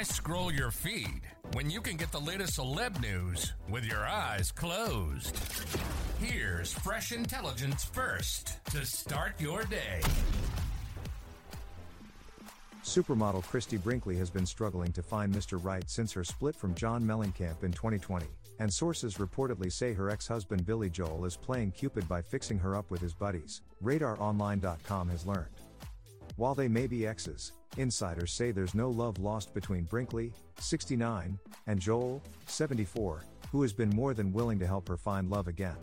Why scroll your feed when you can get the latest celeb news with your eyes closed? Here's fresh intelligence first to start your day. Supermodel Christie Brinkley has been struggling to find Mr. Right since her split from John Mellencamp in 2020, and sources reportedly say her ex-husband Billy Joel is playing Cupid by fixing her up with his buddies, RadarOnline.com has learned. While they may be exes, insiders say there's no love lost between Brinkley, 69, and Joel, 74, who has been more than willing to help her find love again.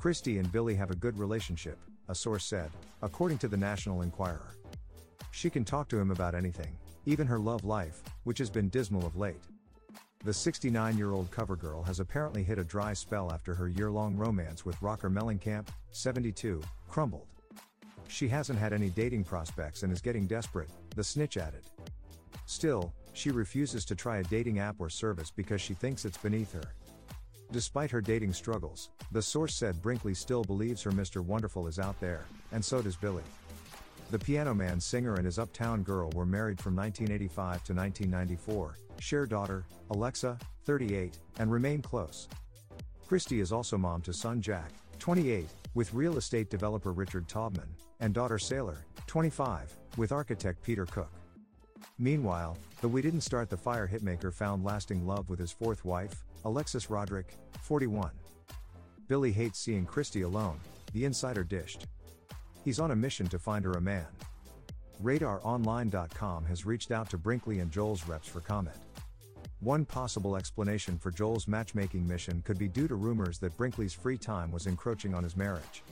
Christie and Billy have a good relationship, a source said, according to the National Enquirer. She can talk to him about anything, even her love life, which has been dismal of late. The 69 year old cover girl has apparently hit a dry spell after her year long romance with rocker Mellencamp, 72, crumbled. She hasn't had any dating prospects and is getting desperate, the snitch added. Still, she refuses to try a dating app or service because she thinks it's beneath her. Despite her dating struggles, the source said Brinkley still believes her Mr. Wonderful is out there, and so does Billy. The Piano Man singer and his Uptown Girl were married from 1985 to 1994, share daughter, Alexa, 38, and remain close. Christie is also mom to son Jack, 28, with real estate developer Richard Taubman, and daughter Sailor, 25, with architect Peter Cook. Meanwhile, the We Didn't Start the Fire hitmaker found lasting love with his fourth wife, Alexis Roderick, 41. Billy hates seeing Christie alone, the insider dished. He's on a mission to find her a man. RadarOnline.com has reached out to Brinkley and Joel's reps for comment. One possible explanation for Joel's matchmaking mission could be due to rumors that Brinkley's free time was encroaching on his marriage.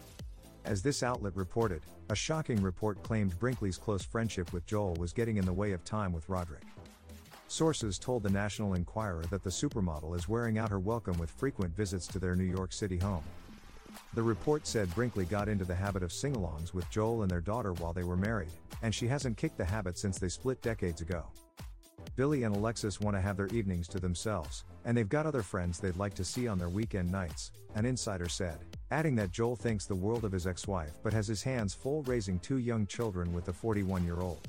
As this outlet reported, a shocking report claimed Brinkley's close friendship with Joel was getting in the way of time with Roderick. Sources told the National Enquirer that the supermodel is wearing out her welcome with frequent visits to their New York City home. The report said Brinkley got into the habit of sing alongs with Joel and their daughter while they were married, and she hasn't kicked the habit since they split decades ago. Billy and Alexis want to have their evenings to themselves, and they've got other friends they'd like to see on their weekend nights, an insider said, adding that Joel thinks the world of his ex wife but has his hands full raising two young children with the 41 year old.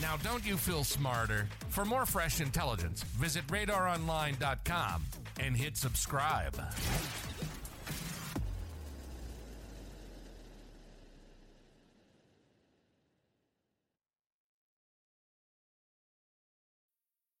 Now, don't you feel smarter? For more fresh intelligence, visit radaronline.com and hit subscribe.